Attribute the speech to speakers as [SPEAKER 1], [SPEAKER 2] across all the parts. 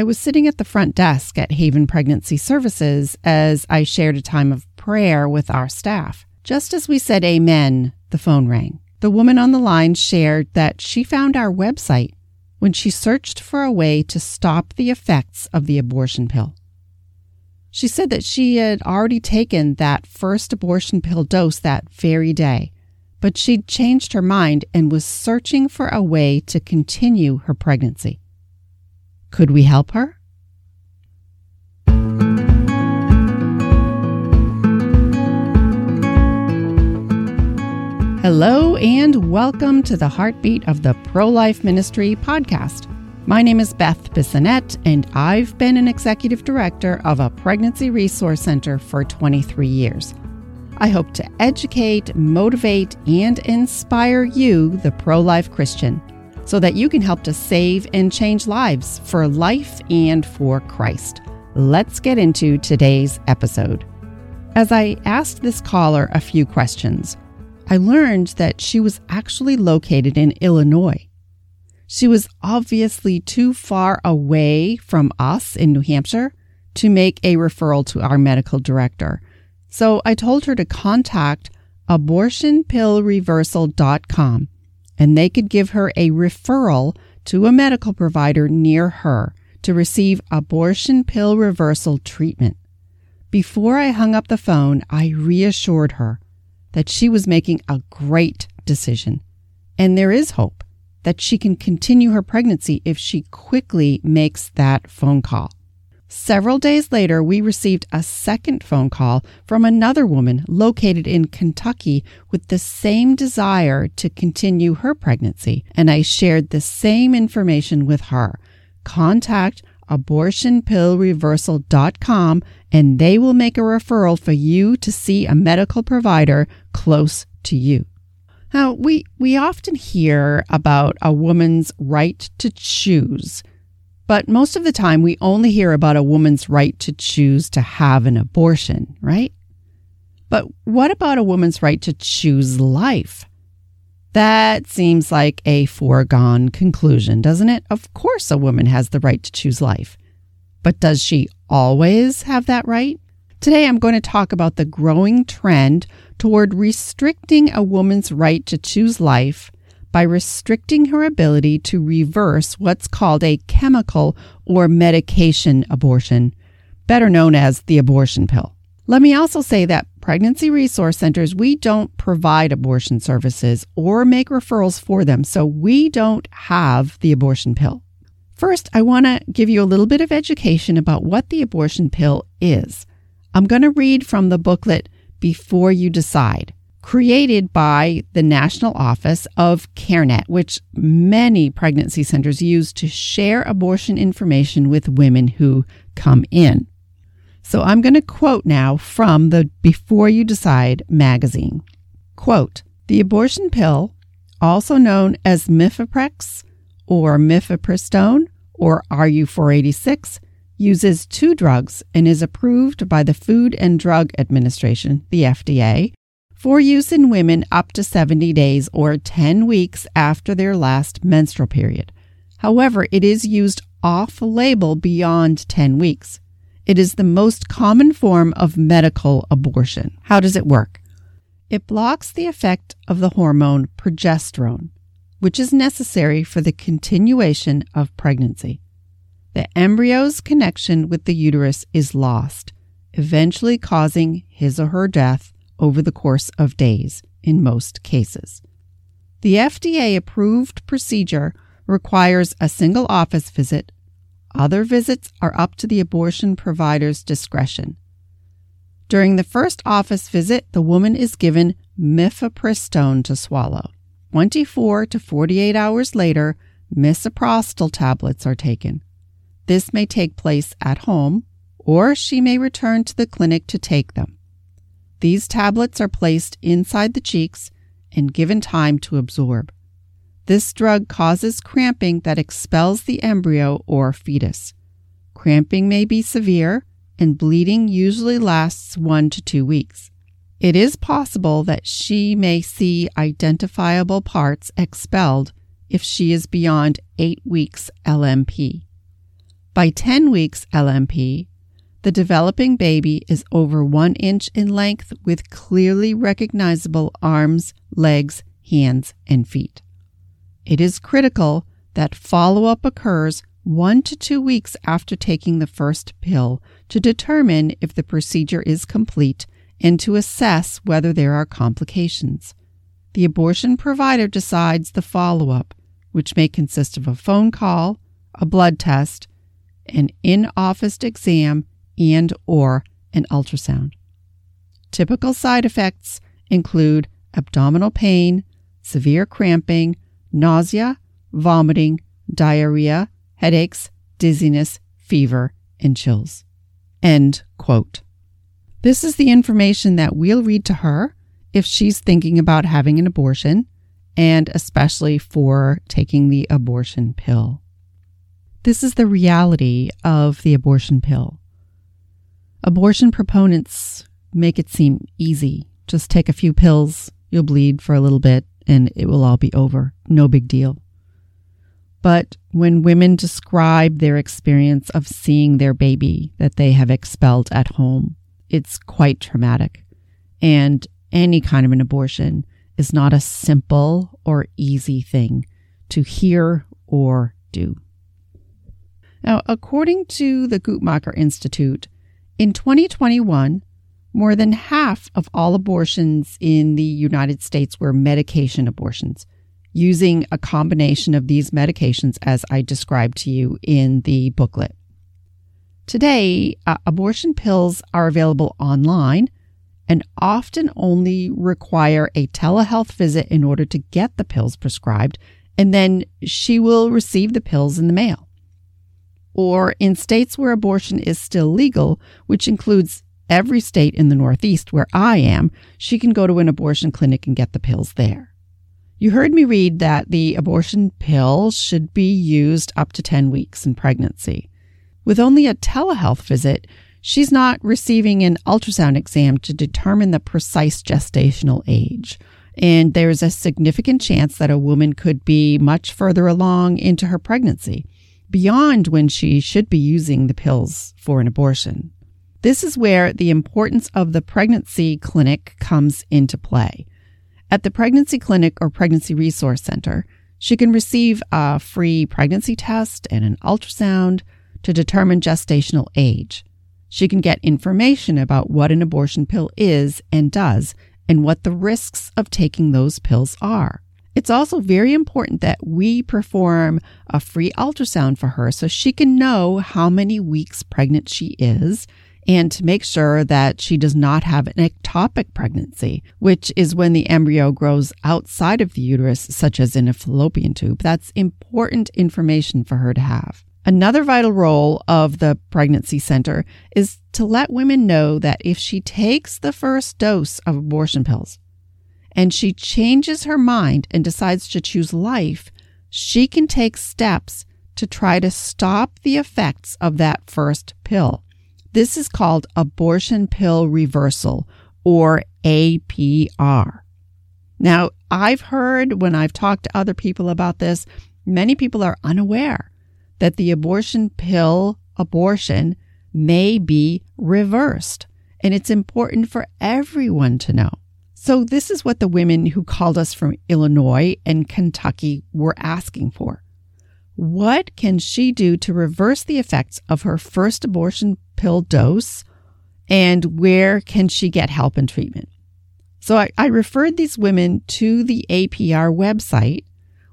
[SPEAKER 1] I was sitting at the front desk at Haven Pregnancy Services as I shared a time of prayer with our staff. Just as we said amen, the phone rang. The woman on the line shared that she found our website when she searched for a way to stop the effects of the abortion pill. She said that she had already taken that first abortion pill dose that very day, but she'd changed her mind and was searching for a way to continue her pregnancy. Could we help her? Hello, and welcome to the Heartbeat of the Pro Life Ministry podcast. My name is Beth Bissonette, and I've been an executive director of a pregnancy resource center for 23 years. I hope to educate, motivate, and inspire you, the pro life Christian, so that you can help to save and change lives for life and for Christ. Let's get into today's episode. As I asked this caller a few questions, I learned that she was actually located in Illinois. She was obviously too far away from us in New Hampshire to make a referral to our medical director. So I told her to contact abortionpillreversal.com and they could give her a referral to a medical provider near her to receive abortion pill reversal treatment. Before I hung up the phone, I reassured her that she was making a great decision and there is hope that she can continue her pregnancy if she quickly makes that phone call. Several days later, we received a second phone call from another woman located in Kentucky with the same desire to continue her pregnancy, and I shared the same information with her. Contact abortionpillreversal.com and they will make a referral for you to see a medical provider close to you. Now, we, we often hear about a woman's right to choose, but most of the time we only hear about a woman's right to choose to have an abortion, right? But what about a woman's right to choose life? That seems like a foregone conclusion, doesn't it? Of course, a woman has the right to choose life. But does she always have that right? Today, I'm going to talk about the growing trend toward restricting a woman's right to choose life by restricting her ability to reverse what's called a chemical or medication abortion, better known as the abortion pill. Let me also say that pregnancy resource centers, we don't provide abortion services or make referrals for them, so we don't have the abortion pill. First, I want to give you a little bit of education about what the abortion pill is. I'm going to read from the booklet Before You Decide, created by the National Office of CareNet, which many pregnancy centers use to share abortion information with women who come in. So I'm going to quote now from the Before You Decide magazine. Quote, the abortion pill, also known as Mifeprex or mifepristone or RU486, uses two drugs and is approved by the Food and Drug Administration, the FDA, for use in women up to 70 days or 10 weeks after their last menstrual period. However, it is used off label beyond 10 weeks. It is the most common form of medical abortion. How does it work? It blocks the effect of the hormone progesterone, which is necessary for the continuation of pregnancy the embryo's connection with the uterus is lost, eventually causing his or her death over the course of days in most cases. The FDA approved procedure requires a single office visit. Other visits are up to the abortion provider's discretion. During the first office visit, the woman is given mifepristone to swallow. 24 to 48 hours later, misoprostol tablets are taken. This may take place at home, or she may return to the clinic to take them. These tablets are placed inside the cheeks and given time to absorb. This drug causes cramping that expels the embryo or fetus. Cramping may be severe, and bleeding usually lasts one to two weeks. It is possible that she may see identifiable parts expelled if she is beyond eight weeks LMP. By 10 weeks LMP, the developing baby is over one inch in length with clearly recognizable arms, legs, hands, and feet. It is critical that follow up occurs one to two weeks after taking the first pill to determine if the procedure is complete and to assess whether there are complications. The abortion provider decides the follow up, which may consist of a phone call, a blood test, an in-office exam, and or an ultrasound. Typical side effects include abdominal pain, severe cramping, nausea, vomiting, diarrhea, headaches, dizziness, fever, and chills. End quote. This is the information that we'll read to her if she's thinking about having an abortion, and especially for taking the abortion pill. This is the reality of the abortion pill. Abortion proponents make it seem easy. Just take a few pills, you'll bleed for a little bit, and it will all be over. No big deal. But when women describe their experience of seeing their baby that they have expelled at home, it's quite traumatic. And any kind of an abortion is not a simple or easy thing to hear or do. Now, according to the Guttmacher Institute, in 2021, more than half of all abortions in the United States were medication abortions, using a combination of these medications as I described to you in the booklet. Today, uh, abortion pills are available online and often only require a telehealth visit in order to get the pills prescribed, and then she will receive the pills in the mail or in states where abortion is still legal, which includes every state in the Northeast where I am, she can go to an abortion clinic and get the pills there. You heard me read that the abortion pill should be used up to 10 weeks in pregnancy. With only a telehealth visit, she's not receiving an ultrasound exam to determine the precise gestational age. And there's a significant chance that a woman could be much further along into her pregnancy beyond when she should be using the pills for an abortion. This is where the importance of the pregnancy clinic comes into play. At the pregnancy clinic or pregnancy resource center, she can receive a free pregnancy test and an ultrasound to determine gestational age. She can get information about what an abortion pill is and does and what the risks of taking those pills are. It's also very important that we perform a free ultrasound for her so she can know how many weeks pregnant she is and to make sure that she does not have an ectopic pregnancy, which is when the embryo grows outside of the uterus, such as in a fallopian tube. That's important information for her to have. Another vital role of the pregnancy center is to let women know that if she takes the first dose of abortion pills, and she changes her mind and decides to choose life, she can take steps to try to stop the effects of that first pill. This is called abortion pill reversal or APR. Now, I've heard when I've talked to other people about this, many people are unaware that the abortion pill abortion may be reversed. And it's important for everyone to know. So, this is what the women who called us from Illinois and Kentucky were asking for. What can she do to reverse the effects of her first abortion pill dose? And where can she get help and treatment? So, I, I referred these women to the APR website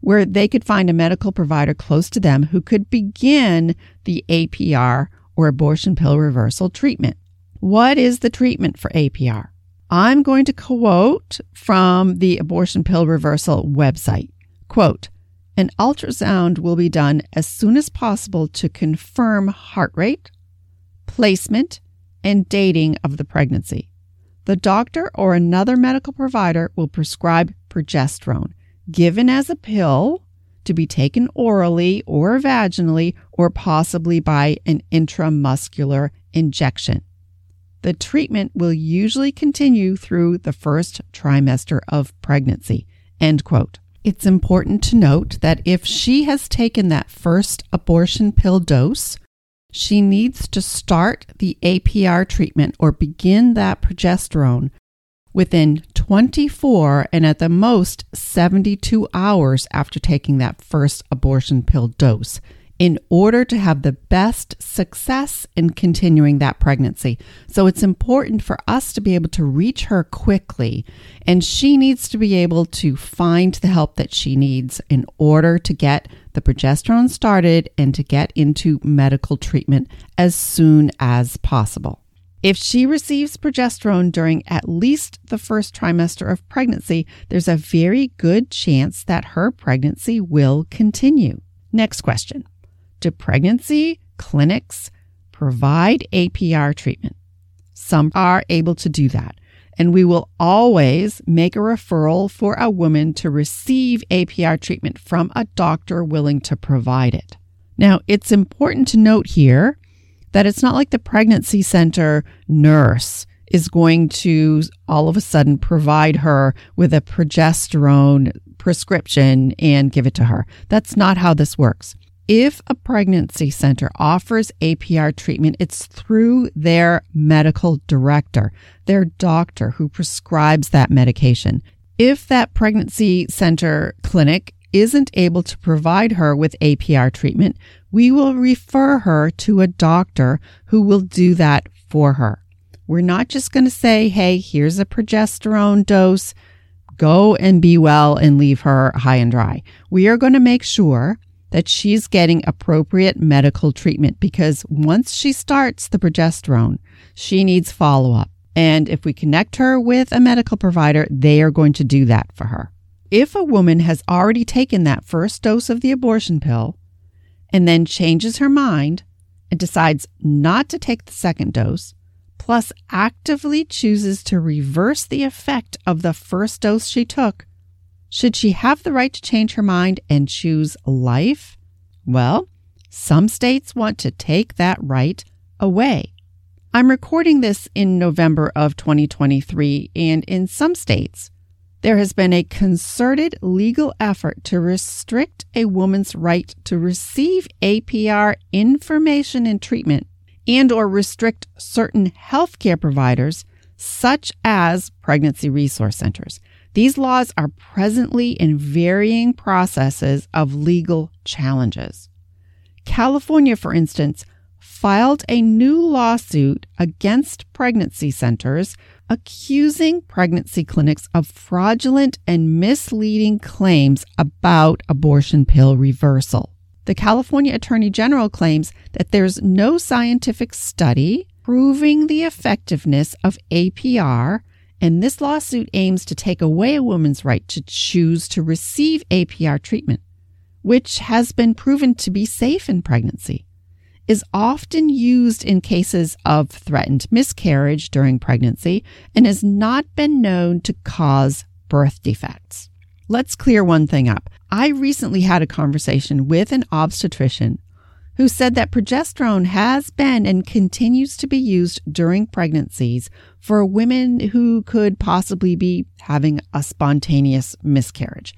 [SPEAKER 1] where they could find a medical provider close to them who could begin the APR or abortion pill reversal treatment. What is the treatment for APR? I'm going to quote from the abortion pill reversal website. Quote, an ultrasound will be done as soon as possible to confirm heart rate, placement, and dating of the pregnancy. The doctor or another medical provider will prescribe progesterone, given as a pill to be taken orally or vaginally or possibly by an intramuscular injection. The treatment will usually continue through the first trimester of pregnancy. End quote. It's important to note that if she has taken that first abortion pill dose she needs to start the APR treatment or begin that progesterone within 24 and at the most 72 hours after taking that first abortion pill dose in order to have the best success in continuing that pregnancy. So it's important for us to be able to reach her quickly, and she needs to be able to find the help that she needs in order to get the progesterone started and to get into medical treatment as soon as possible. If she receives progesterone during at least the first trimester of pregnancy, there's a very good chance that her pregnancy will continue. Next question do pregnancy clinics provide APR treatment? Some are able to do that. And we will always make a referral for a woman to receive APR treatment from a doctor willing to provide it. Now, it's important to note here that it's not like the pregnancy center nurse is going to all of a sudden provide her with a progesterone prescription and give it to her. That's not how this works. If a pregnancy center offers APR treatment, it's through their medical director, their doctor who prescribes that medication. If that pregnancy center clinic isn't able to provide her with APR treatment, we will refer her to a doctor who will do that for her. We're not just going to say, hey, here's a progesterone dose, go and be well and leave her high and dry. We are going to make sure that she's getting appropriate medical treatment because once she starts the progesterone, she needs follow up. And if we connect her with a medical provider, they are going to do that for her. If a woman has already taken that first dose of the abortion pill and then changes her mind and decides not to take the second dose, plus actively chooses to reverse the effect of the first dose she took, should she have the right to change her mind and choose life? Well, some states want to take that right away. I'm recording this in November of 2023, and in some states, there has been a concerted legal effort to restrict a woman's right to receive APR information and treatment and or restrict certain healthcare providers such as pregnancy resource centers. These laws are presently in varying processes of legal challenges. California, for instance, filed a new lawsuit against pregnancy centers accusing pregnancy clinics of fraudulent and misleading claims about abortion pill reversal. The California Attorney General claims that there's no scientific study proving the effectiveness of APR and this lawsuit aims to take away a woman's right to choose to receive APR treatment, which has been proven to be safe in pregnancy, is often used in cases of threatened miscarriage during pregnancy, and has not been known to cause birth defects. Let's clear one thing up. I recently had a conversation with an obstetrician who said that progesterone has been and continues to be used during pregnancies for women who could possibly be having a spontaneous miscarriage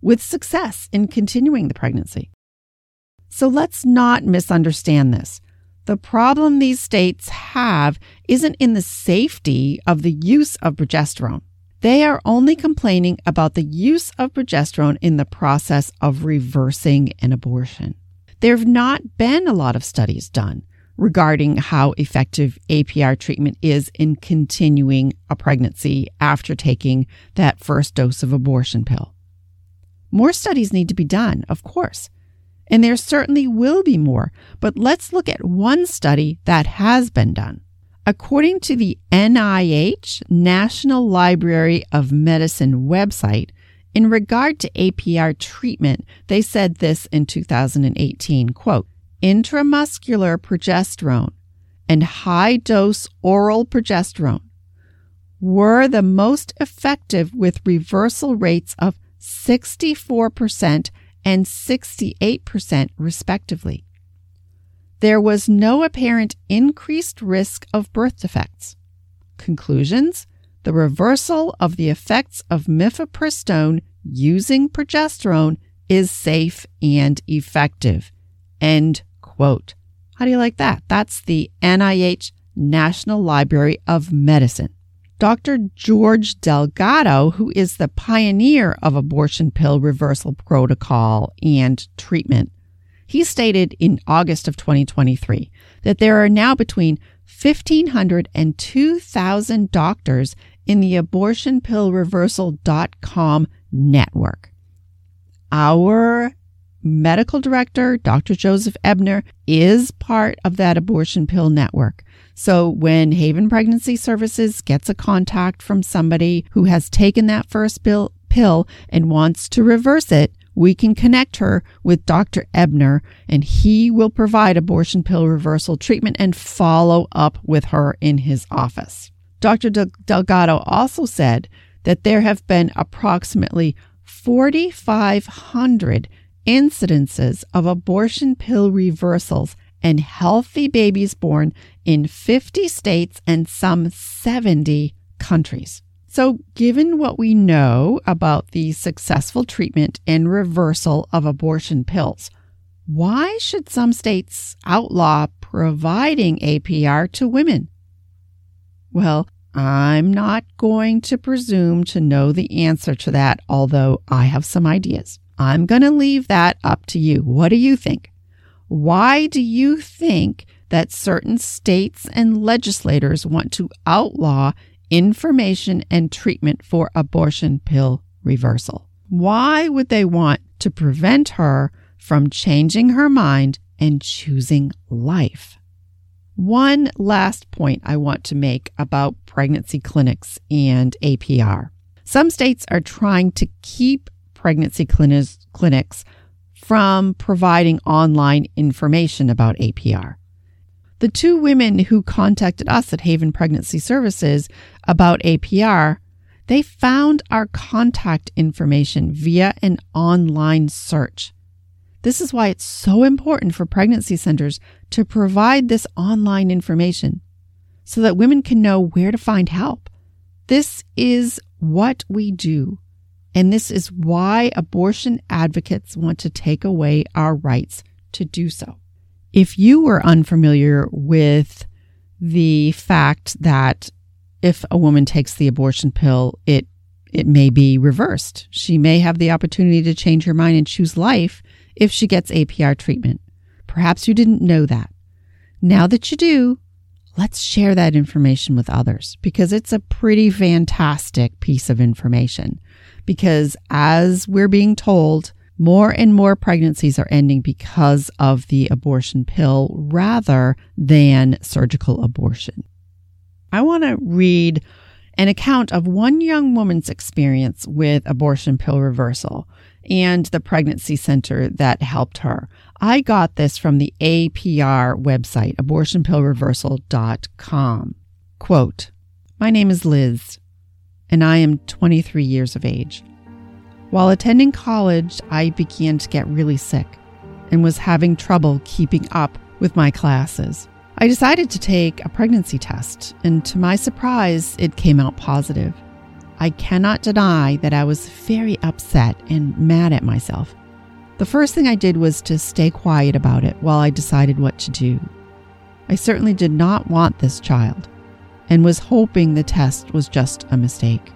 [SPEAKER 1] with success in continuing the pregnancy. So let's not misunderstand this. The problem these states have isn't in the safety of the use of progesterone. They are only complaining about the use of progesterone in the process of reversing an abortion. There have not been a lot of studies done regarding how effective APR treatment is in continuing a pregnancy after taking that first dose of abortion pill. More studies need to be done, of course, and there certainly will be more, but let's look at one study that has been done. According to the NIH National Library of Medicine website, in regard to APR treatment, they said this in 2018, quote, intramuscular progesterone and high dose oral progesterone were the most effective with reversal rates of 64% and 68% respectively. There was no apparent increased risk of birth defects. Conclusions the reversal of the effects of mifepristone using progesterone is safe and effective. End quote. How do you like that? That's the NIH National Library of Medicine. Dr. George Delgado, who is the pioneer of abortion pill reversal protocol and treatment, he stated in August of 2023 that there are now between 1,500 and 2,000 doctors in the abortionpillreversal.com network. Our medical director, Dr. Joseph Ebner, is part of that abortion pill network. So when Haven Pregnancy Services gets a contact from somebody who has taken that first pill, pill and wants to reverse it, we can connect her with Dr. Ebner and he will provide abortion pill reversal treatment and follow up with her in his office. Dr. Delgado also said that there have been approximately 4,500 incidences of abortion pill reversals and healthy babies born in 50 states and some 70 countries. So, given what we know about the successful treatment and reversal of abortion pills, why should some states outlaw providing APR to women? Well, I'm not going to presume to know the answer to that, although I have some ideas. I'm going to leave that up to you. What do you think? Why do you think that certain states and legislators want to outlaw information and treatment for abortion pill reversal. Why would they want to prevent her from changing her mind and choosing life? One last point I want to make about pregnancy clinics and APR. Some states are trying to keep pregnancy clinics, from providing online information about APR. The two women who contacted us at Haven Pregnancy Services about APR, they found our contact information via an online search. This is why it's so important for pregnancy centers to provide this online information so that women can know where to find help. This is what we do. And this is why abortion advocates want to take away our rights to do so. If you were unfamiliar with the fact that if a woman takes the abortion pill, it it may be reversed. She may have the opportunity to change her mind and choose life if she gets APR treatment. Perhaps you didn't know that. Now that you do, let's share that information with others because it's a pretty fantastic piece of information. Because as we're being told, more and more pregnancies are ending because of the abortion pill rather than surgical abortion. I want to read an account of one young woman's experience with abortion pill reversal and the pregnancy center that helped her. I got this from the APR website, abortionpillreversal.com. Quote, My name is Liz, and I am 23 years of age. While attending college, I began to get really sick and was having trouble keeping up with my classes. I decided to take a pregnancy test, and to my surprise, it came out positive. I cannot deny that I was very upset and mad at myself. The first thing I did was to stay quiet about it while I decided what to do. I certainly did not want this child and was hoping the test was just a mistake.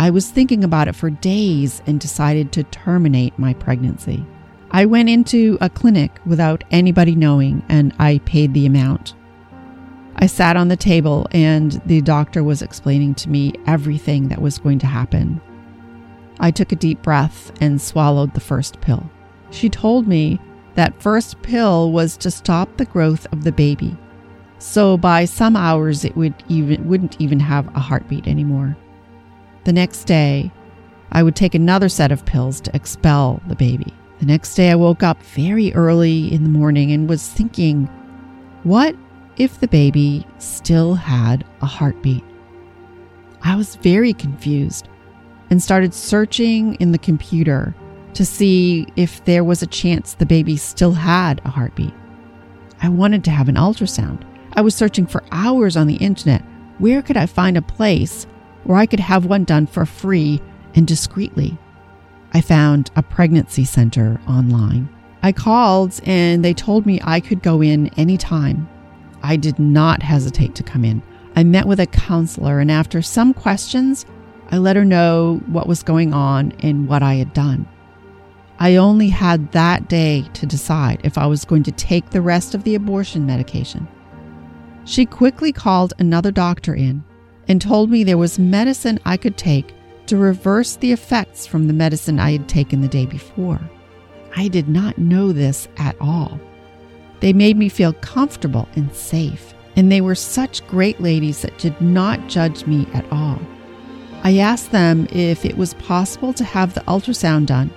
[SPEAKER 1] I was thinking about it for days and decided to terminate my pregnancy. I went into a clinic without anybody knowing and I paid the amount. I sat on the table and the doctor was explaining to me everything that was going to happen. I took a deep breath and swallowed the first pill. She told me that first pill was to stop the growth of the baby. So by some hours it would even wouldn't even have a heartbeat anymore. The next day, I would take another set of pills to expel the baby. The next day, I woke up very early in the morning and was thinking, what if the baby still had a heartbeat? I was very confused and started searching in the computer to see if there was a chance the baby still had a heartbeat. I wanted to have an ultrasound. I was searching for hours on the internet. Where could I find a place where I could have one done for free and discreetly. I found a pregnancy center online. I called and they told me I could go in anytime. I did not hesitate to come in. I met with a counselor, and after some questions, I let her know what was going on and what I had done. I only had that day to decide if I was going to take the rest of the abortion medication. She quickly called another doctor in and told me there was medicine I could take to reverse the effects from the medicine I had taken the day before. I did not know this at all. They made me feel comfortable and safe, and they were such great ladies that did not judge me at all. I asked them if it was possible to have the ultrasound done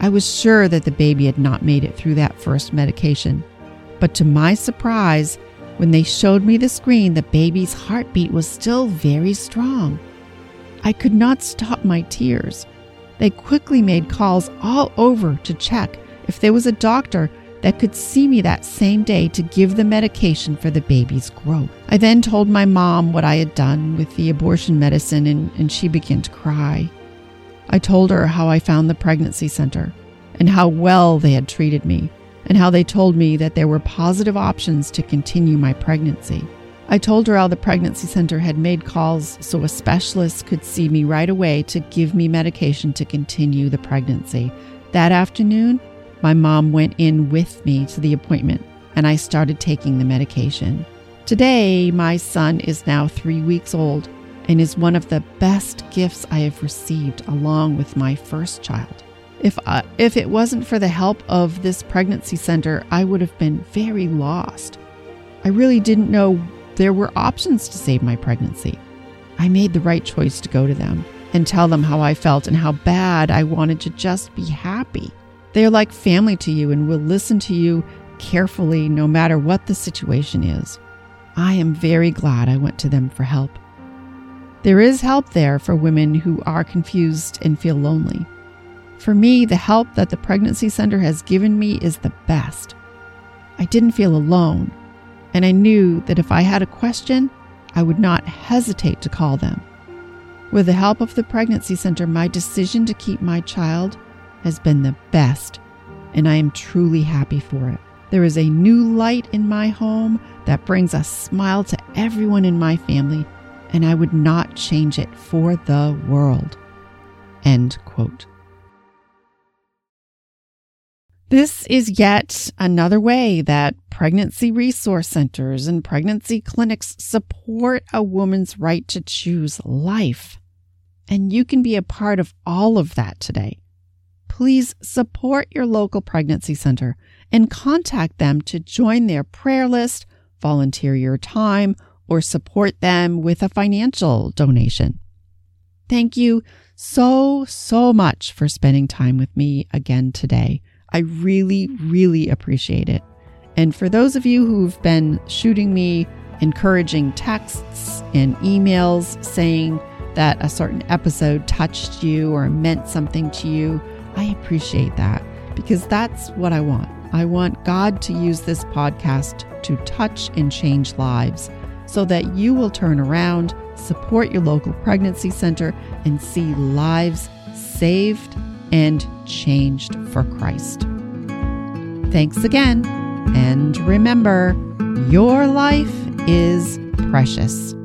[SPEAKER 1] I was sure that the baby had not made it through that first medication. But to my surprise, when they showed me the screen, the baby's heartbeat was still very strong. I could not stop my tears. They quickly made calls all over to check if there was a doctor that could see me that same day to give the medication for the baby's growth. I then told my mom what I had done with the abortion medicine, and, and she began to cry. I told her how I found the pregnancy center and how well they had treated me, and how they told me that there were positive options to continue my pregnancy. I told her how the pregnancy center had made calls so a specialist could see me right away to give me medication to continue the pregnancy. That afternoon, my mom went in with me to the appointment and I started taking the medication. Today, my son is now three weeks old and is one of the best gifts I have received along with my first child. If, uh, if it wasn't for the help of this pregnancy center, I would have been very lost. I really didn't know there were options to save my pregnancy. I made the right choice to go to them and tell them how I felt and how bad I wanted to just be happy. They are like family to you and will listen to you carefully no matter what the situation is. I am very glad I went to them for help. There is help there for women who are confused and feel lonely. For me, the help that the Pregnancy Center has given me is the best. I didn't feel alone, and I knew that if I had a question, I would not hesitate to call them. With the help of the Pregnancy Center, my decision to keep my child has been the best, and I am truly happy for it. There is a new light in my home that brings a smile to everyone in my family and I would not change it for the world. End quote. This is yet another way that pregnancy resource centers and pregnancy clinics support a woman's right to choose life. And you can be a part of all of that today. Please support your local pregnancy center and contact them to join their prayer list, volunteer your time, or support them with a financial donation. Thank you so, so much for spending time with me again today. I really, really appreciate it. And for those of you who've been shooting me encouraging texts and emails saying that a certain episode touched you or meant something to you, I appreciate that because that's what I want. I want God to use this podcast to touch and change lives so that you will turn around, support your local pregnancy center, and see lives saved and changed for Christ. Thanks again, and remember, your life is precious.